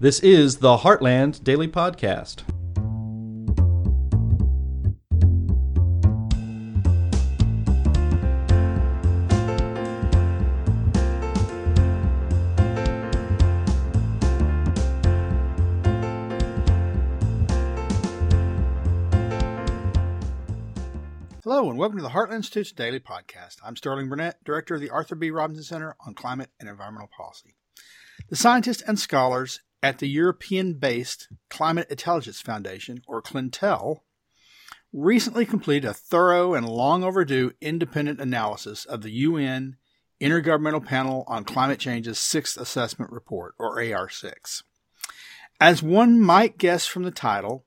This is the Heartland Daily Podcast. Hello, and welcome to the Heartland Institute's Daily Podcast. I'm Sterling Burnett, Director of the Arthur B. Robinson Center on Climate and Environmental Policy. The scientists and scholars at the European based Climate Intelligence Foundation, or CLINTEL, recently completed a thorough and long overdue independent analysis of the UN Intergovernmental Panel on Climate Change's Sixth Assessment Report, or AR6. As one might guess from the title,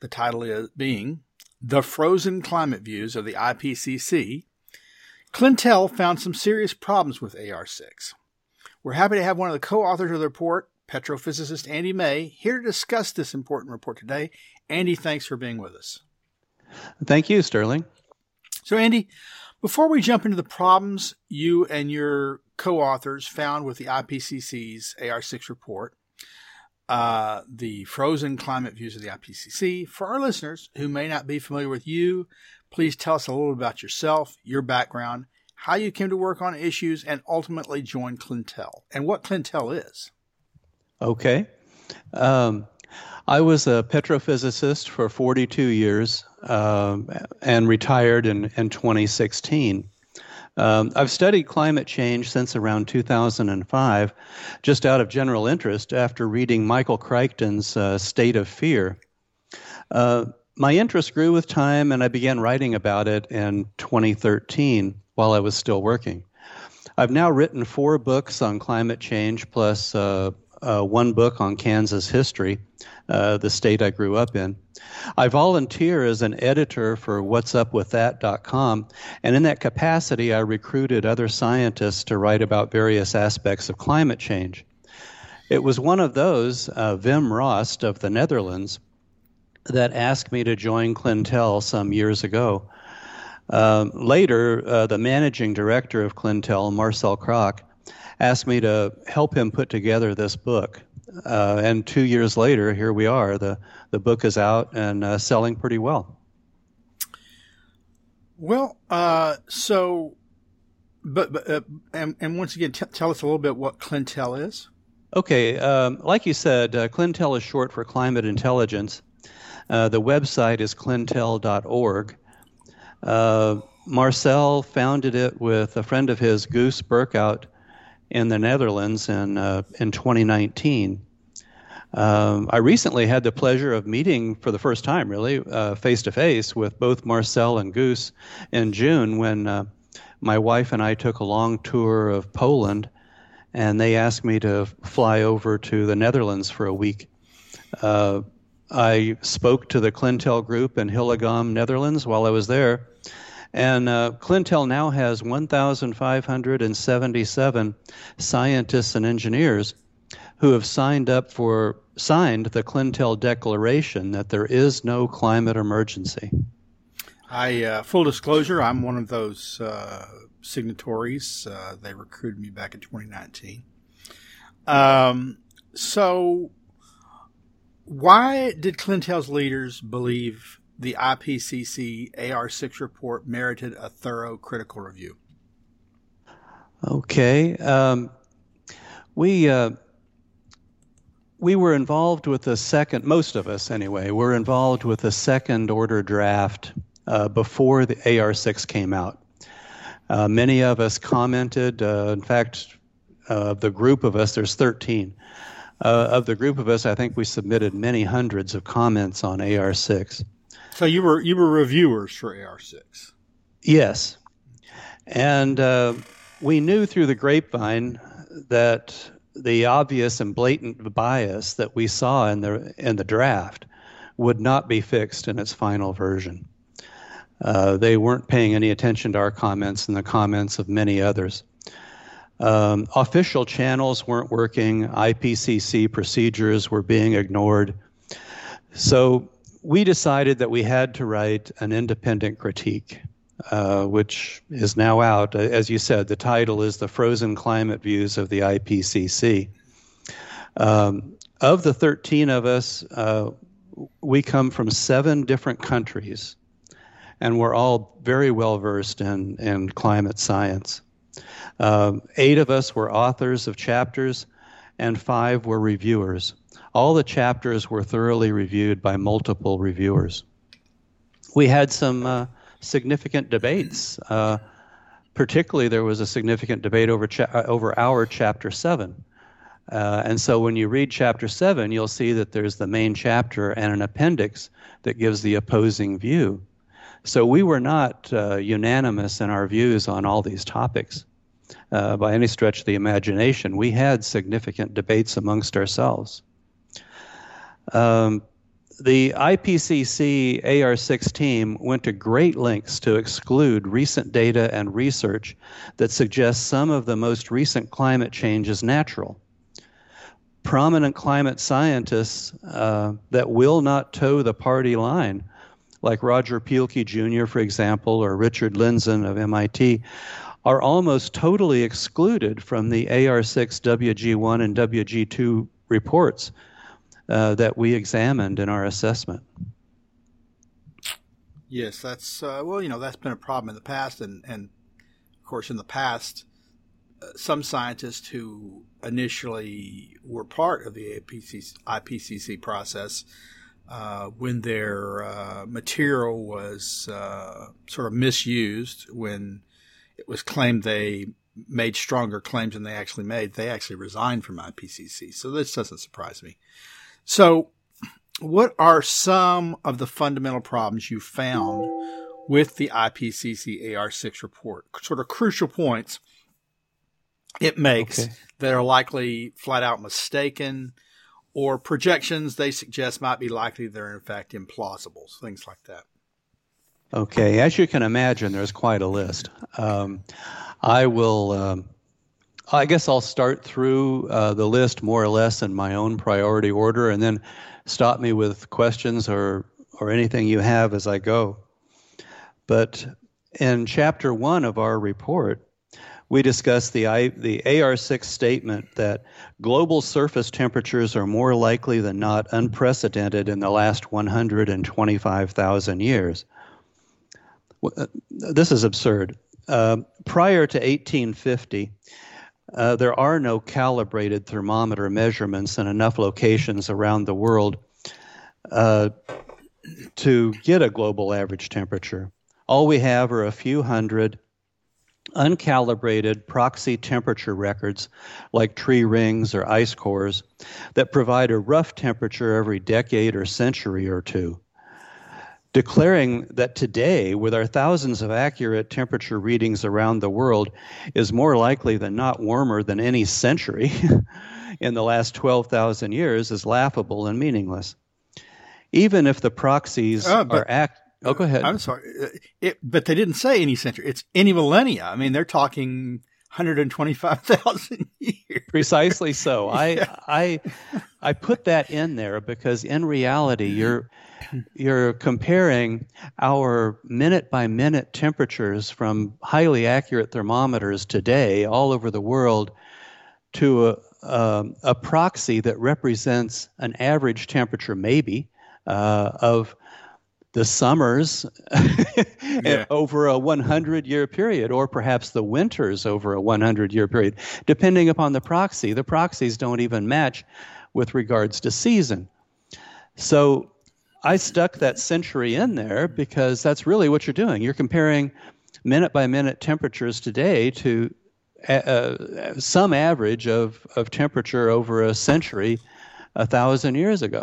the title is being The Frozen Climate Views of the IPCC, CLINTEL found some serious problems with AR6. We're happy to have one of the co authors of the report, petrophysicist Andy May, here to discuss this important report today. Andy, thanks for being with us. Thank you, Sterling. So, Andy, before we jump into the problems you and your co authors found with the IPCC's AR6 report, uh, the frozen climate views of the IPCC, for our listeners who may not be familiar with you, please tell us a little about yourself, your background, how you came to work on issues, and ultimately join CLINTEL, and what CLINTEL is. Okay. Um, I was a petrophysicist for 42 years um, and retired in, in 2016. Um, I've studied climate change since around 2005, just out of general interest after reading Michael Crichton's uh, State of Fear. Uh, my interest grew with time, and I began writing about it in 2013 while I was still working. I've now written four books on climate change, plus uh, uh, one book on Kansas history, uh, the state I grew up in. I volunteer as an editor for wattsupwiththat.com, and in that capacity, I recruited other scientists to write about various aspects of climate change. It was one of those, uh, Wim Rost of the Netherlands, that asked me to join CLINTEL some years ago. Uh, later, uh, the managing director of CLINTEL, Marcel Crok, asked me to help him put together this book. Uh, and two years later, here we are. The, the book is out and uh, selling pretty well. Well, uh, so, but, but uh, and, and once again, t- tell us a little bit what CLINTEL is. Okay, um, like you said, CLINTEL is short for climate intelligence. the website is clintel.org. Uh, Marcel founded it with a friend of his, Guus Berkhout, in the Netherlands in, uh, in 2019. Um, I recently had the pleasure of meeting for the first time, really, face to face with both Marcel and Guus in June when uh, my wife and I took a long tour of Poland, and they asked me to fly over to the Netherlands for a week. Uh, I spoke to the CLINTEL group in Hillegom, Netherlands while I was there. And uh, CLINTEL now has 1,577 scientists and engineers who have signed up for signed the CLINTEL declaration that there is no climate emergency. I uh, full disclosure, I'm one of those uh, signatories. Uh, they recruited me back in 2019. Um, so, why did CLINTEL's leaders believe the IPCC AR6 report merited a thorough critical review? Okay. Um, we uh, we were involved with the second. Most of us, anyway, were involved with the second order draft uh, before the AR6 came out. Uh, many of us commented. Uh, in fact, of the group of us, there's 13. Uh, of the group of us, I think we submitted many hundreds of comments on AR6. So you were you were reviewers for AR6. Yes, and uh, we knew through the grapevine that the obvious and blatant bias that we saw in the in the draft would not be fixed in its final version. Uh, they weren't paying any attention to our comments and the comments of many others. Um, official channels weren't working. IPCC procedures were being ignored. So we decided that we had to write an independent critique, uh, which is now out. As you said, the title is The Frozen Climate Views of the IPCC. Um, of the 13 of us, uh, we come from seven different countries, and we're all very well versed in, in climate science. Um, eight of us were authors of chapters, and five were reviewers. All the chapters were thoroughly reviewed by multiple reviewers. We had some uh, significant debates. Uh, particularly, there was a significant debate over cha- uh, over our chapter seven. Uh, and so when you read chapter 7, you'll see that there's the main chapter and an appendix that gives the opposing view. So we were not uh, unanimous in our views on all these topics uh, by any stretch of the imagination. We had significant debates amongst ourselves. Um, the IPCC AR6 team went to great lengths to exclude recent data and research that suggests some of the most recent climate change is natural prominent climate scientists uh, that will not toe the party line, like Roger Pielke Jr., for example, or Richard Lindzen of MIT, are almost totally excluded from the AR6 WG1 and WG2 reports uh, that we examined in our assessment. Yes, that's uh, well, you know, that's been a problem in the past, and and of course, in the past, some scientists who initially were part of the IPCC, IPCC process, uh, when their uh, material was uh, sort of misused, when it was claimed they made stronger claims than they actually made, they actually resigned from IPCC. So this doesn't surprise me. So, what are some of the fundamental problems you found with the IPCC AR6 report? Sort of crucial points it makes okay. that are likely flat out mistaken or projections they suggest might be likely they're in fact implausible, things like that. Okay, as you can imagine, there's quite a list. Um, I will, um, I guess I'll start through uh, the list more or less in my own priority order and then stop me with questions or, or anything you have as I go. But in chapter one of our report, we discussed the, I, the AR6 statement that global surface temperatures are more likely than not unprecedented in the last 125,000 years. Uh, this is absurd. Uh, prior to 1850, uh, there are no calibrated thermometer measurements in enough locations around the world uh, to get a global average temperature. All we have are a few hundred uncalibrated proxy temperature records like tree rings or ice cores that provide a rough temperature every decade or century or two. Declaring that today, with our thousands of accurate temperature readings around the world, is more likely than not warmer than any century in the last 12,000 years is laughable and meaningless. Even if the proxies uh, are act Oh, go ahead. I'm sorry. Uh, it, but they didn't say any century. It's any millennia. I mean, they're talking 125,000 years. Precisely so. Yeah. I I I put that in there because in reality you're you're comparing our minute by minute temperatures from highly accurate thermometers today all over the world to a, a proxy that represents an average temperature maybe uh, of the summers yeah. over a 100 year period, or perhaps the winters over a 100 year period, depending upon the proxy. The proxies don't even match with regards to season. So I stuck that century in there because that's really what you're doing. You're comparing minute by minute temperatures today to uh, some average of, of temperature over a century a thousand years ago.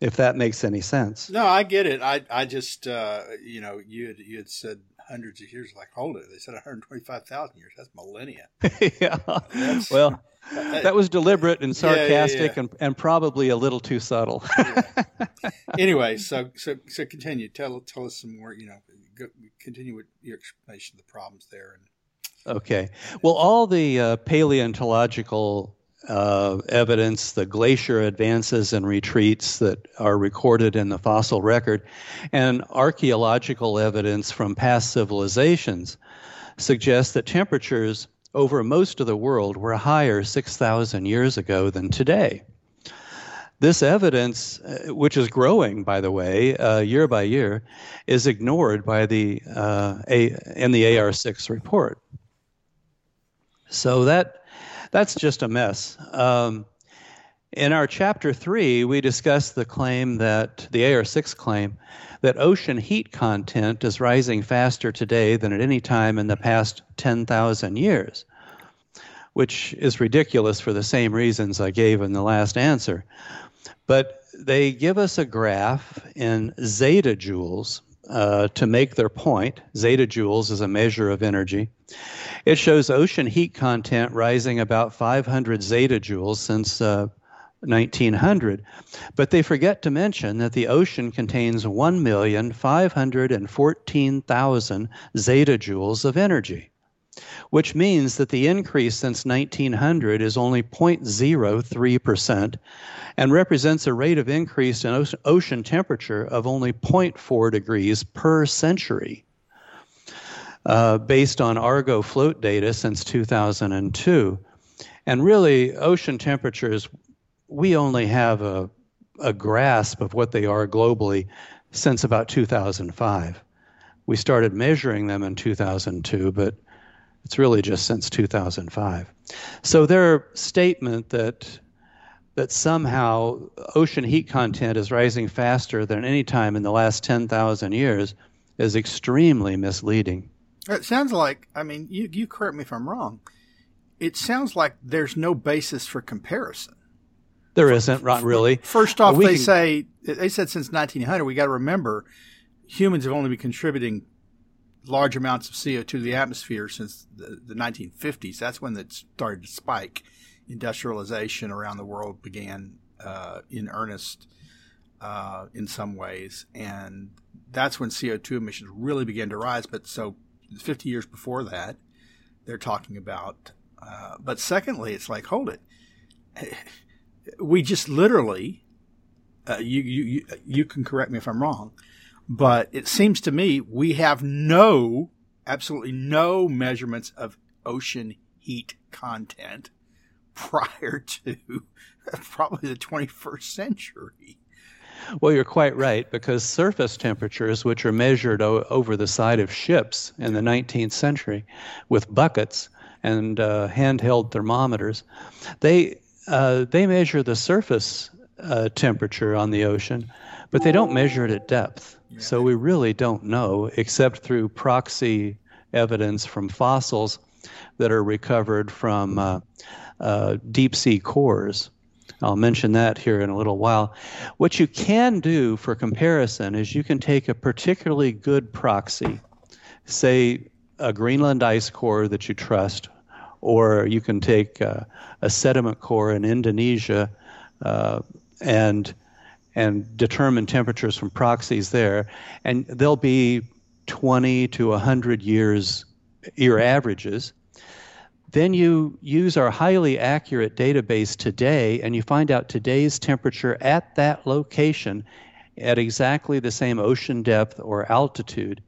if that makes any sense. No, I get it. I I just uh, you know you you had said hundreds of years. Like hold it, they said 125,000 years. That's millennia. yeah. That's, well, that was deliberate and sarcastic yeah, yeah, yeah. And, and probably a little too subtle. anyway, so so so continue. Tell tell us some more. You know, go, continue with your explanation of the problems there. And okay. Well, all the uh, paleontological uh, evidence, the glacier advances and retreats that are recorded in the fossil record, and archaeological evidence from past civilizations suggest that temperatures over most of the world were higher 6,000 years ago than today. This evidence, uh, which is growing, by the way, uh, year by year, is ignored by the uh, A, in the AR6 report. So that that's just a mess. Um, in our chapter three, we discuss the claim that the AR6 claim that ocean heat content is rising faster today than at any time in the past 10,000 years, which is ridiculous for the same reasons I gave in the last answer. But they give us a graph in zettajoules uh, to make their point. Zettajoules is a measure of energy. It shows ocean heat content rising about 500 zettajoules since uh, 1900. But they forget to mention that the ocean contains 1,514,000 zettajoules of energy, which means that the increase since 1900 is only 0.03% and represents a rate of increase in ocean temperature of only 0.4 degrees per century. Uh, based on Argo float data since 2002. And really, ocean temperatures we only have a, a grasp of what they are globally since about 2005. We started measuring them in 2002, but it's really just since 2005. So their statement that that somehow ocean heat content is rising faster than any time in the last 10,000 years is extremely misleading. It sounds like, I mean, you, you correct me if I'm wrong. It sounds like there's no basis for comparison. There isn't, not really. First off, they can... say they said since 1900. We got to remember, humans have only been contributing large amounts of CO2 to the atmosphere since the, the 1950s. That's when it started to spike. Industrialization around the world began uh, in earnest uh, in some ways, and that's when CO2 emissions really began to rise. But so 50 years before that, they're talking about. Uh, but secondly, it's like, hold it we just literally, uh, you, you, you can correct me if I'm wrong, but it seems to me we have no, absolutely no measurements of ocean heat content prior to probably the 21st century. Well, you're quite right because surface temperatures, which are measured o- over the side of ships in the 19th century with buckets and uh, handheld thermometers, they uh, they measure the surface uh, temperature on the ocean, but they don't measure it at depth. Yeah. So we really don't know, except through proxy evidence from fossils that are recovered from uh, uh, deep sea cores. I'll mention that here in a little while. What you can do for comparison is you can take a particularly good proxy, say a Greenland ice core that you trust, or you can take uh, a sediment core in Indonesia uh, and and determine temperatures from proxies there, and they'll be 20 to 100 years year averages. Then you use our highly accurate database today, and you find out today's temperature at that location at exactly the same ocean depth or altitude.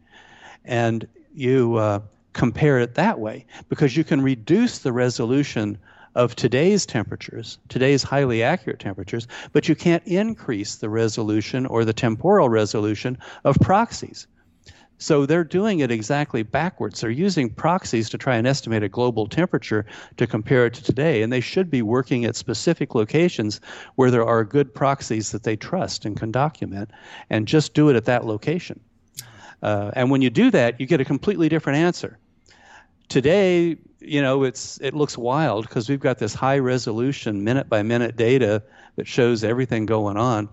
And you uh, compare it that way because you can reduce the resolution of today's temperatures, today's highly accurate temperatures, but you can't increase the resolution or the temporal resolution of proxies. So they're doing it exactly backwards. They're using proxies to try and estimate a global temperature to compare it to today, and they should be working at specific locations where there are good proxies that they trust and can document, and just do it at that location. Uh, and when you do that, you get a completely different answer. Today, you know, it's it looks wild because we've got this high resolution minute by minute data that shows everything going on,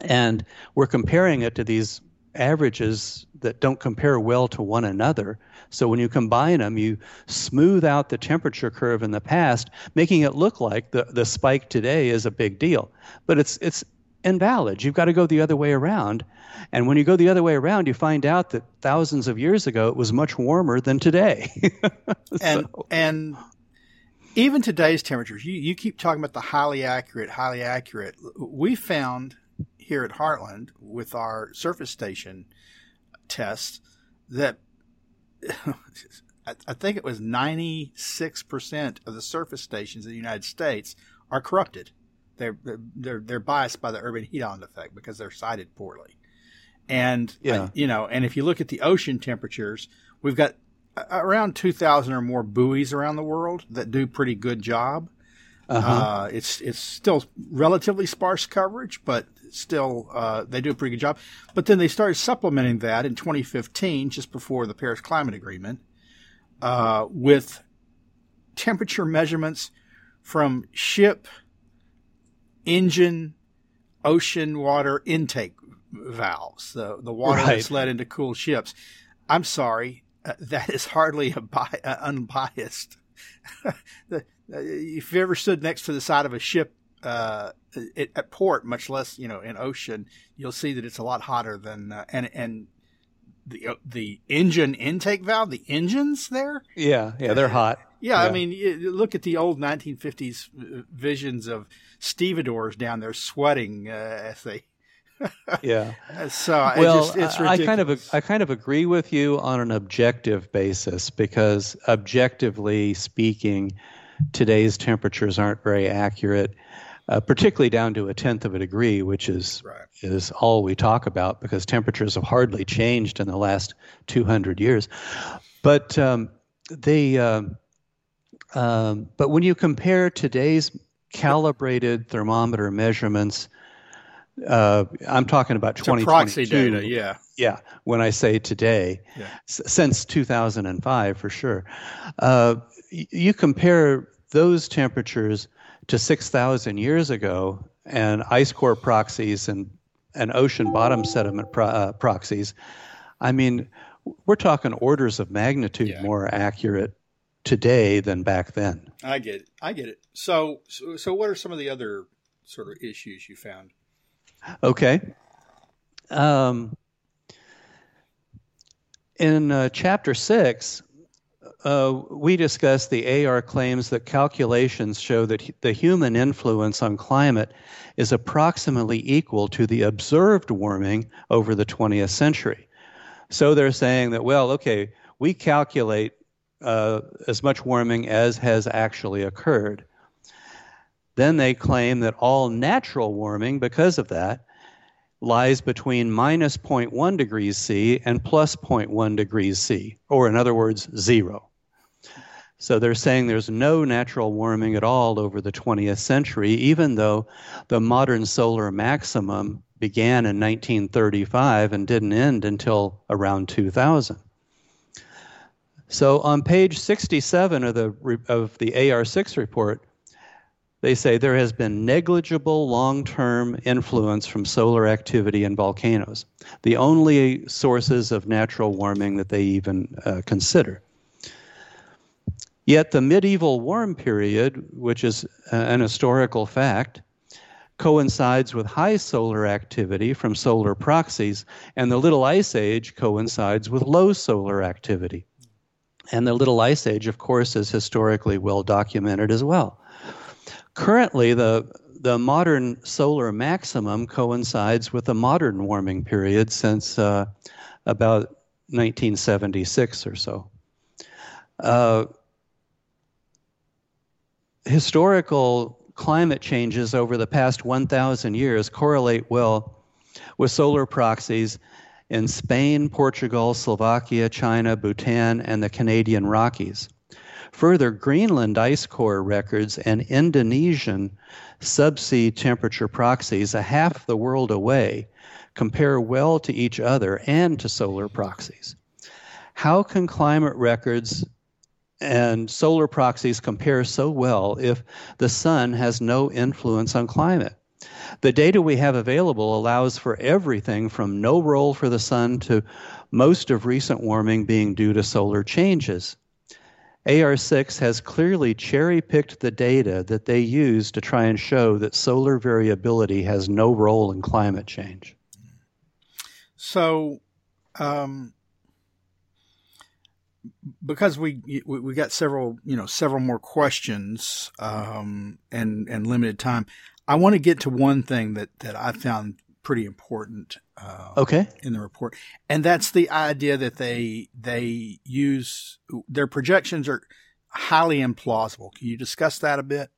and we're comparing it to these averages that don't compare well to one another. So when you combine them, you smooth out the temperature curve in the past, making it look like the, the spike today is a big deal. But it's it's invalid. You've got to go the other way around. And when you go the other way around, you find out that thousands of years ago it was much warmer than today. so. And and even today's temperatures, you, you keep talking about the highly accurate, highly accurate. We found here at Heartland with our surface station tests that I, I think it was 96% of the surface stations in the United States are corrupted. They're, they're, they're biased by the urban heat island effect because they're sited poorly. And, Yeah. uh, you know, and if you look at the ocean temperatures, we've got around 2,000 or more buoys around the world that do pretty good job. Uh-huh. Uh, it's it's still relatively sparse coverage, but still uh, they do a pretty good job. But then they started supplementing that in 2015, just before the Paris Climate Agreement, uh, with temperature measurements from ship, engine, ocean water intake valves, the the water Right. that's let into cool ships. I'm sorry, uh, that is hardly a bi- uh, unbiased. the, uh, if you ever stood next to the side of a ship uh, at, at port, much less you know in ocean, you'll see that it's a lot hotter than uh, and and the uh, the engine intake valve, the engines there. yeah, yeah, they're hot. Yeah, I mean, look at the old 1950s uh, visions of stevedores down there sweating uh, as they. Yeah. So it well, just, it's I- I kind of. I kind of agree with you on an objective basis because objectively speaking, today's temperatures aren't very accurate, uh, particularly down to a tenth of a degree, which is Right. is all we talk about because temperatures have hardly changed in the last 200 years. But um, they um, um, but when you compare today's calibrated thermometer measurements. Uh, I'm talking about to 2022 proxy data, yeah. yeah, when I say today, Yeah. s- since 2005 for sure. Uh, y- you compare those temperatures to 6,000 years ago, and ice core proxies and, and ocean bottom sediment pro- uh, proxies. I mean, we're talking orders of magnitude Yeah. more accurate today than back then. I get it. I get it. So, so, so what are some of the other sort of issues you found? Okay. Um, in uh, chapter six, uh, we discuss the AR claims that calculations show that the human influence on climate is approximately equal to the observed warming over the 20th century. So they're saying that, well, okay, we calculate uh, as much warming as has actually occurred. Then they claim that all natural warming, because of that, lies between minus 0.1 degrees C and plus 0.1 degrees C, or in other words, zero. So they're saying there's no natural warming at all over the 20th century, even though the modern solar maximum began in 1935 and didn't end until around 2000. So on page 67 of the, of the AR6 report, they say there has been negligible long term influence from solar activity and volcanoes, the only sources of natural warming that they even uh, consider. Yet the medieval warm period, which is uh, an historical fact, coincides with high solar activity from solar proxies, and the Little Ice Age coincides with low solar activity. And the Little Ice Age, of course, is historically well documented as well. Currently, the the modern solar maximum coincides with the modern warming period since uh, about 1976 or so. Uh, historical climate changes over the past 1,000 years correlate well with solar proxies in Spain, Portugal, Slovakia, China, Bhutan, and the Canadian Rockies. Further, Greenland ice core records and Indonesian subsea temperature proxies, a half the world away, compare well to each other and to solar proxies. How can climate records and solar proxies compare so well if the sun has no influence on climate? The data we have available allows for everything from no role for the sun to most of recent warming being due to solar changes. AR6 has clearly cherry picked the data that they use to try and show that solar variability has no role in climate change. So, um, because we, we got several you know several more questions um, and and limited time, I want to get to one thing that that I found pretty important. Uh, Okay. in the report, and that's the idea that they they use their projections are highly implausible. Can you discuss that a bit?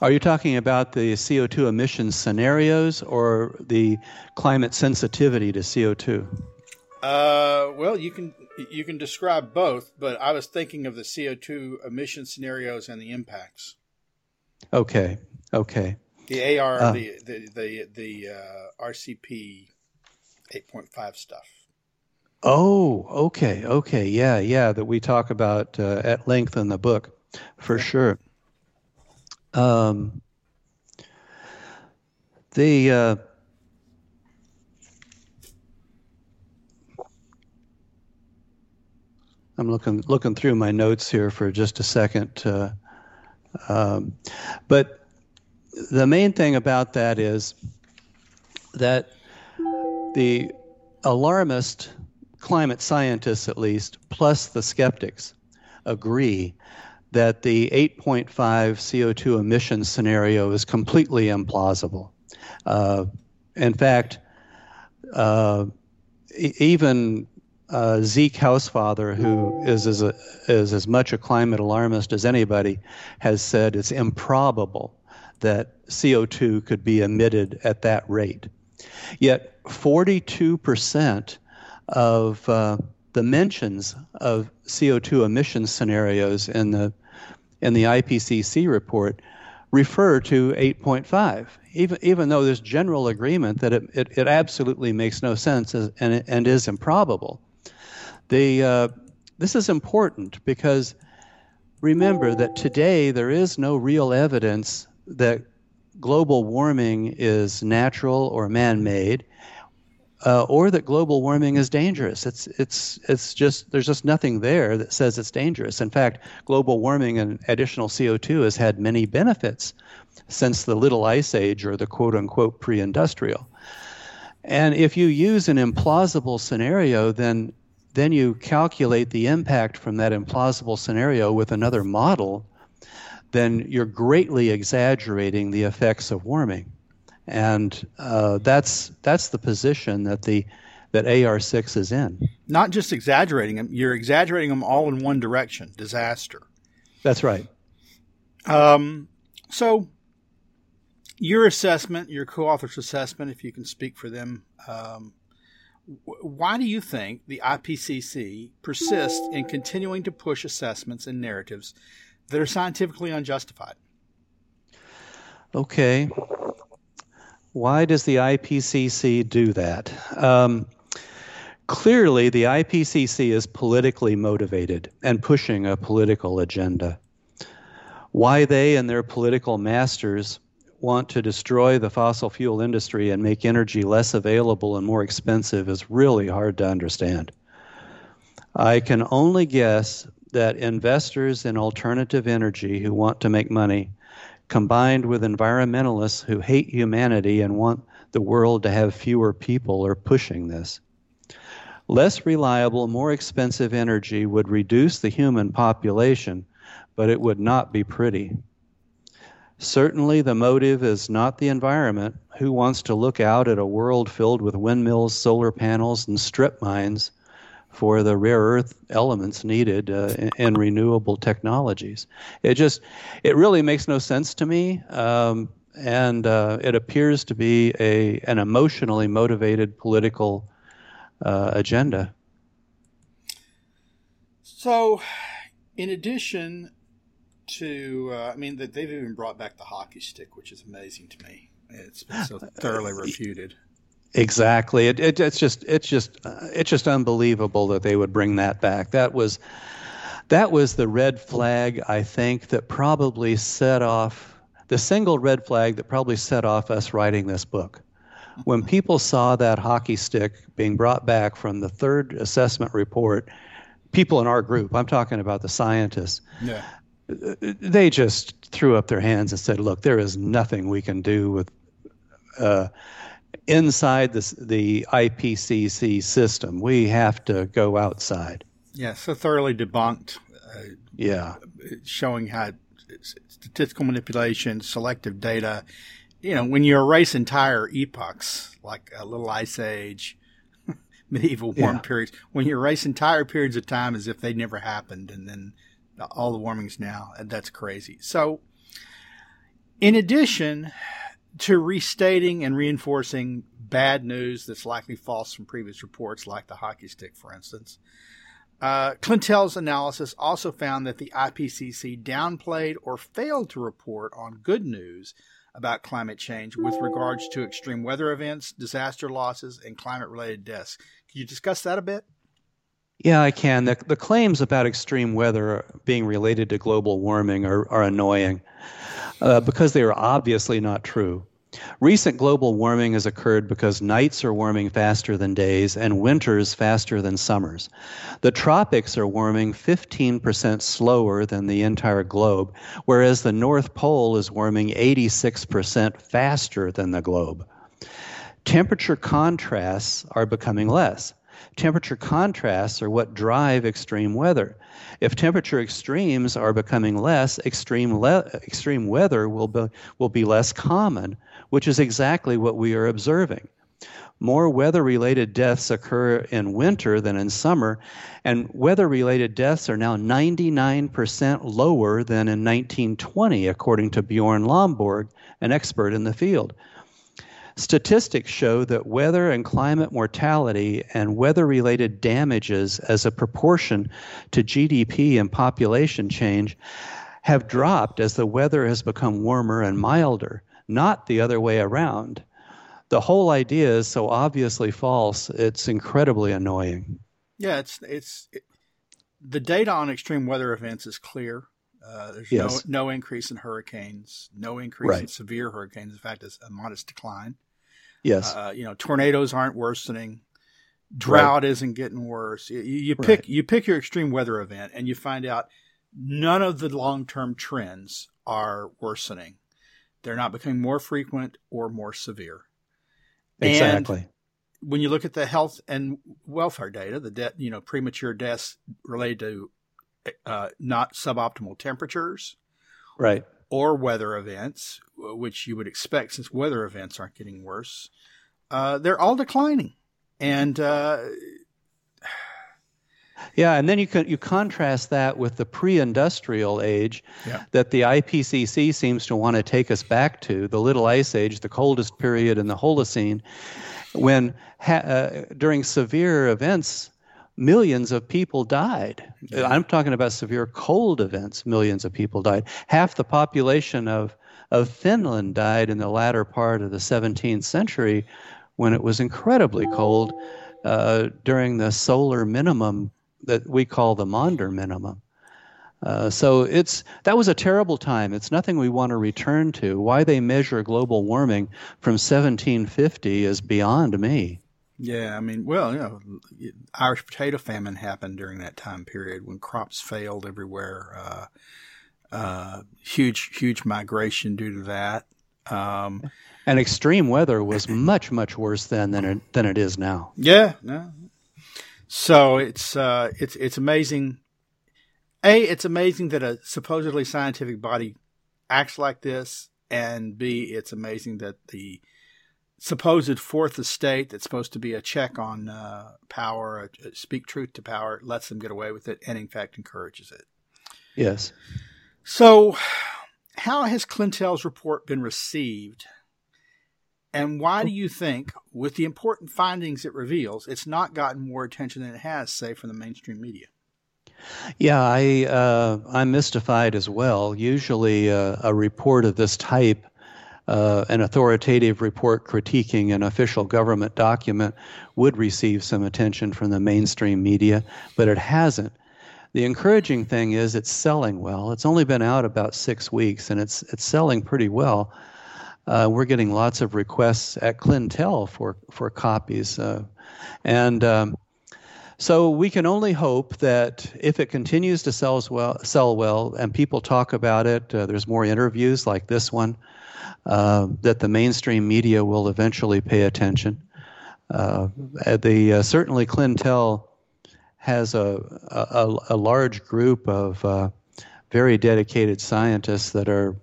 Are you talking about the CO2 emission scenarios or the climate sensitivity to CO2? Uh, well, you can you can describe both, but I was thinking of the CO two emission scenarios and the impacts. Okay. Okay. The AR, Uh. the the the, the uh, RCP eight point five stuff. Oh, okay. Okay. Yeah. Yeah. That we talk about uh, at length in the book, for sure. Um, the uh, I'm looking looking through my notes here for just a second, uh, um, but the main thing about that is that the alarmist climate scientists, at least, plus the skeptics, agree that the 8.5 CO2 emission scenario is completely implausible. Uh, in fact, uh, e- even uh, Zeke Hausfather, who is as, a, is as much a climate alarmist as anybody, has said it's improbable that CO2 could be emitted at that rate. Yet 42% of uh, the mentions of CO2 emission scenarios in the in the IPCC report refer to 8.5, even even though there's general agreement that it, it, it absolutely makes no sense and and is improbable. The uh, this is important because remember that today there is no real evidence that global warming is natural or man-made uh, or that global warming is dangerous. It's it's it's just there's just nothing there that says it's dangerous. In fact, global warming and additional CO2 has had many benefits since the Little Ice Age or the quote unquote pre-industrial. And if you use an implausible scenario, then then you calculate the impact from that implausible scenario with another model, then you're greatly exaggerating the effects of warming and uh, that's that's the position that the that AR6 is in. Not just exaggerating them; you're exaggerating them all in one direction. Disaster. That's right. Um, so, your assessment, your co-author's assessment, if you can speak for them, um, why do you think the IPCC persists in continuing to push assessments and narratives that are scientifically unjustified? Okay. Why does the IPCC do that? Um, clearly, the IPCC is politically motivated and pushing a political agenda. Why they and their political masters want to destroy the fossil fuel industry and make energy less available and more expensive is really hard to understand. I can only guess that investors in alternative energy who want to make money combined with environmentalists who hate humanity and want the world to have fewer people are pushing this. Less reliable, more expensive energy would reduce the human population, but it would not be pretty. Certainly, the motive is not the environment. Who wants to look out at a world filled with windmills, solar panels, and strip mines for the rare earth elements needed uh, in, in, renewable technologies. It just, it really makes no sense to me, um, and uh, it appears to be a an emotionally motivated political uh, agenda. So, in addition to, uh, I mean, that they've even brought back the hockey stick, which is amazing to me. It's been so thoroughly refuted. Exactly. It, it, it's just it's just uh, it's just unbelievable that they would bring that back. That was that was the red flag I think that probably set off the single red flag that probably set off us writing this book. When people saw that hockey stick being brought back from the third assessment report, people in our group, I'm talking about the scientists, yeah. they just threw up their hands and said, "Look, there is nothing we can do with." Uh, inside the, the IPCC system. We have to go outside. Yeah, so thoroughly debunked. Uh, yeah. Showing how statistical manipulation, selective data you know, when you erase entire epochs, like a little ice age, medieval warm Yeah. periods, when you erase entire periods of time as if they never happened, and then all the warmings now, that's crazy. So, in addition to restating and reinforcing bad news that's likely false from previous reports, like the hockey stick, for instance, uh, Clintel's analysis also found that the IPCC downplayed or failed to report on good news about climate change with regards to extreme weather events, disaster losses, and climate related deaths. Can you discuss that a bit? Yeah, I can. The, the claims about extreme weather being related to global warming are, are annoying uh, because they are obviously not true. Recent global warming has occurred because nights are warming faster than days and winters faster than summers. The tropics are warming 15% slower than the entire globe, whereas the North Pole is warming 86% faster than the globe. Temperature contrasts are becoming less. Temperature contrasts are what drive extreme weather. If temperature extremes are becoming less, extreme, le- extreme weather will be, will be less common, which is exactly what we are observing. More weather related deaths occur in winter than in summer, and weather related deaths are now 99% lower than in 1920, according to Bjorn Lomborg, an expert in the field. Statistics show that weather and climate mortality and weather related damages as a proportion to GDP and population change have dropped as the weather has become warmer and milder, not the other way around. The whole idea is so obviously false, it's incredibly annoying. Yeah, it's it's it, the data on extreme weather events is clear. Uh, there's Yes. no no increase in hurricanes, no increase in severe hurricanes. In fact, it's a modest decline. Yes. Uh, you know, tornadoes aren't worsening. Drought isn't getting worse. You, you pick Right. you pick your extreme weather event, and you find out none of the long term trends are worsening. They're not becoming more frequent or more severe. and- exactly. when you look at the health and welfare data, the de- you know premature deaths related to uh, not suboptimal temperatures right. Or weather events, which you would expect since weather events aren't getting worse, uh, they're all declining. And uh, Yeah, and then you can you contrast that with the pre-industrial age Yeah. that the IPCC seems to want to take us back to, the Little Ice Age, the coldest period in the Holocene, when ha- uh, during severe events, millions of people died. I'm talking about severe cold events. Millions of people died. Half the population of of Finland died in the latter part of the 17th century, when it was incredibly cold uh, during the solar minimum that we call the Maunder minimum. Uh, so it's that was a terrible time. It's nothing we want to return to. Why they measure global warming from 1750 is beyond me. Yeah, I mean, well, you know, Irish potato famine happened during that time period when crops failed everywhere. Uh, uh, huge, huge migration due to that. Um, And extreme weather was much, much worse then than it, than it is now. Yeah, no. So it's uh, it's it's amazing. A, it's amazing that a supposedly scientific body acts like this, and B, it's amazing that the supposed fourth estate that's supposed to be a check on uh, power, uh, speak truth to power, lets them get away with it, and in fact encourages it. Yes. So, how has Clintel's report been received? And why do you think, with the important findings it reveals, it's not gotten more attention than it has, say, from the mainstream media? Yeah, I uh, I'm mystified as well. Usually, uh, a report of this type, uh, an authoritative report critiquing an official government document, would receive some attention from the mainstream media, but it hasn't. The encouraging thing is it's selling well. It's only been out about six weeks, and it's it's selling pretty well. Uh, we're getting lots of requests at Clintel for for copies, uh, and um, so we can only hope that if it continues to sell well, sell well, and people talk about it, uh, there's more interviews like this one, uh, that the mainstream media will eventually pay attention. Uh, the uh, certainly Clintel has a a, a large group of uh, very dedicated scientists that are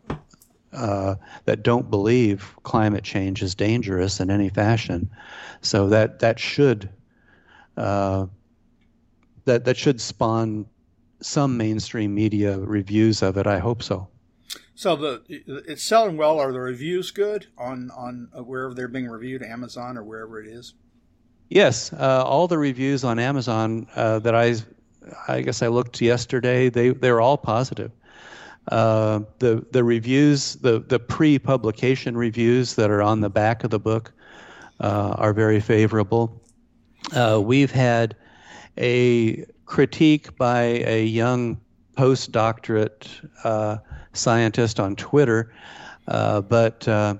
uh, that don't believe climate change is dangerous in any fashion. So that that should uh, that that should spawn some mainstream media reviews of it. I hope so. So the it's selling well. Are the reviews good on on uh, wherever they're being reviewed, Amazon or wherever it is? Yes, uh, all the reviews on Amazon uh, that I I guess I looked yesterday, they they're all positive. Uh, the the reviews, the the pre-publication reviews that are on the back of the book, uh, are very favorable. Uh, we've had a critique by a young postdoctorate uh, scientist on Twitter, uh, but uh,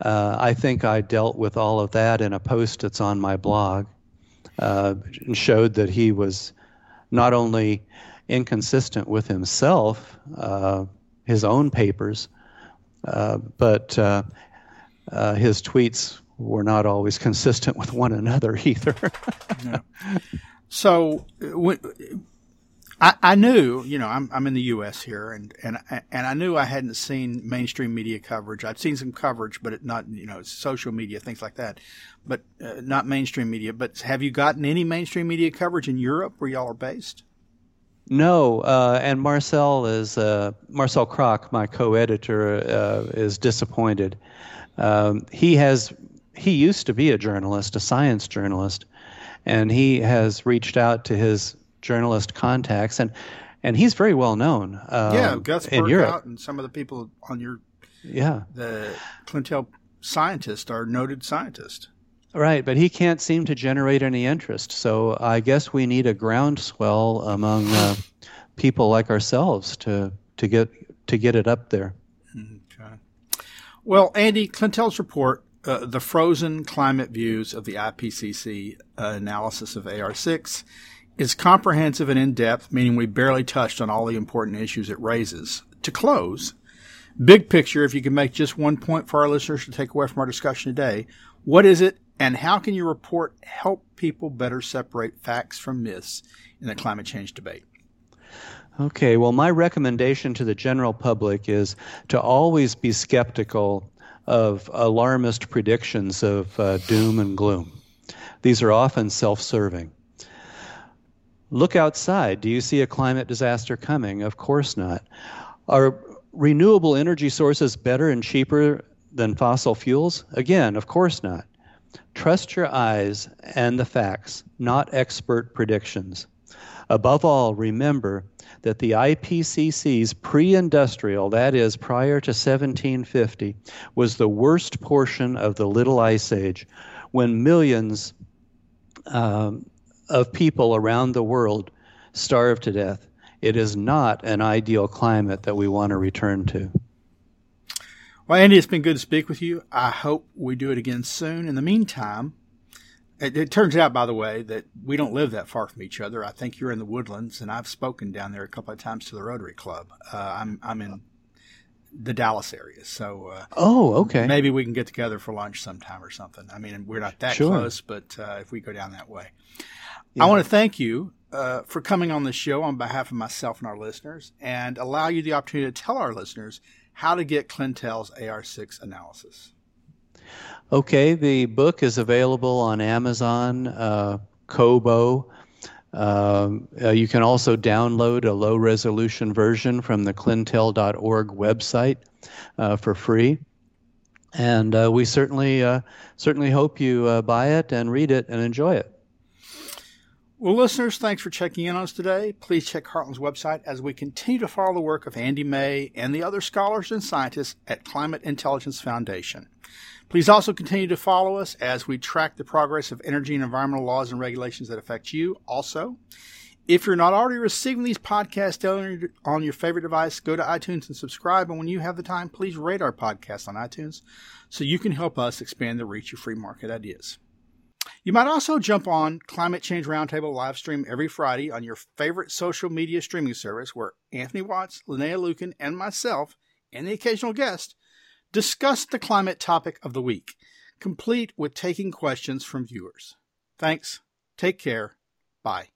I think I dealt with all of that in a post that's on my blog, and showed that he was not only inconsistent with himself, uh, his own papers, uh, but uh, uh his tweets were not always consistent with one another either. So, I, I, knew, you know, I'm, I'm in the U.S. here, and, and and I knew I hadn't seen mainstream media coverage. I'd seen some coverage, but it not, you know, social media, things like that, but uh, not mainstream media. But have you gotten any mainstream media coverage in Europe where y'all are based? No, uh, and Marcel is uh, Marcel Crok, my co-editor, uh, is disappointed. Um, he has he used to be a journalist, a science journalist, and he has reached out to his journalist contacts, and and he's very well known. Um, yeah, Guus in Europe. and some of the people on your yeah the Clintel scientists are noted scientists. Right, but he can't seem to generate any interest. So I guess we need a groundswell among uh, people like ourselves to to get to get it up there. Okay. Well, Andy, Clintel's report, uh, the frozen climate views of the IPCC uh, analysis of AR6, is comprehensive and in depth, meaning we barely touched on all the important issues it raises. To close, big picture, if you can make just one point for our listeners to take away from our discussion today, what is it and how can your report help people better separate facts from myths in the climate change debate? Okay, well, my recommendation to the general public is to always be skeptical of alarmist predictions of uh, doom and gloom. These are often self serving. Look outside. Do you see a climate disaster coming? Of course not. Are renewable energy sources better and cheaper than fossil fuels? Again, of course not. Trust your eyes and the facts, not expert predictions. Above all, remember that the IPCC's pre industrial, that is, prior to 1750, was the worst portion of the Little Ice Age when millions um, of people around the world starved to death. It is not an ideal climate that we want to return to. Well, Andy, it's been good to speak with you. I hope we do it again soon. In the meantime, it, it, turns out, by the way, that we don't live that far from each other. I think you're in the Woodlands, and I've spoken down there a couple of times to the Rotary Club. Uh, I'm I'm in the Dallas area, so uh, oh, okay. Maybe we can get together for lunch sometime or something. I mean, we're not that sure. close, but uh, if we go down that way, yeah. I want to thank you uh, for coming on the show on behalf of myself and our listeners, and allow you the opportunity to tell our listeners how to Get Clintel's AR6 Analysis. Okay, the book is available on Amazon, uh, Kobo. Um, uh, you can also download a low resolution version from the clintel.org website uh, for free. And uh, we certainly, uh, certainly hope you uh, buy it and read it and enjoy it. Well, listeners, thanks for checking in on us today. Please check Heartland's website as we continue to follow the work of Andy May and the other scholars and scientists at Climate Intelligence Foundation. Please also continue to follow us as we track the progress of energy and environmental laws and regulations that affect you. Also, if you're not already receiving these podcasts on your favorite device, go to iTunes and subscribe. And when you have the time, please rate our podcast on iTunes so you can help us expand the reach of free market ideas. You might also jump on Climate Change Roundtable live stream every Friday on your favorite social media streaming service where Anthony Watts, Linnea Lueken, and myself, and the occasional guest, discuss the climate topic of the week, complete with taking questions from viewers. Thanks. Take care. Bye.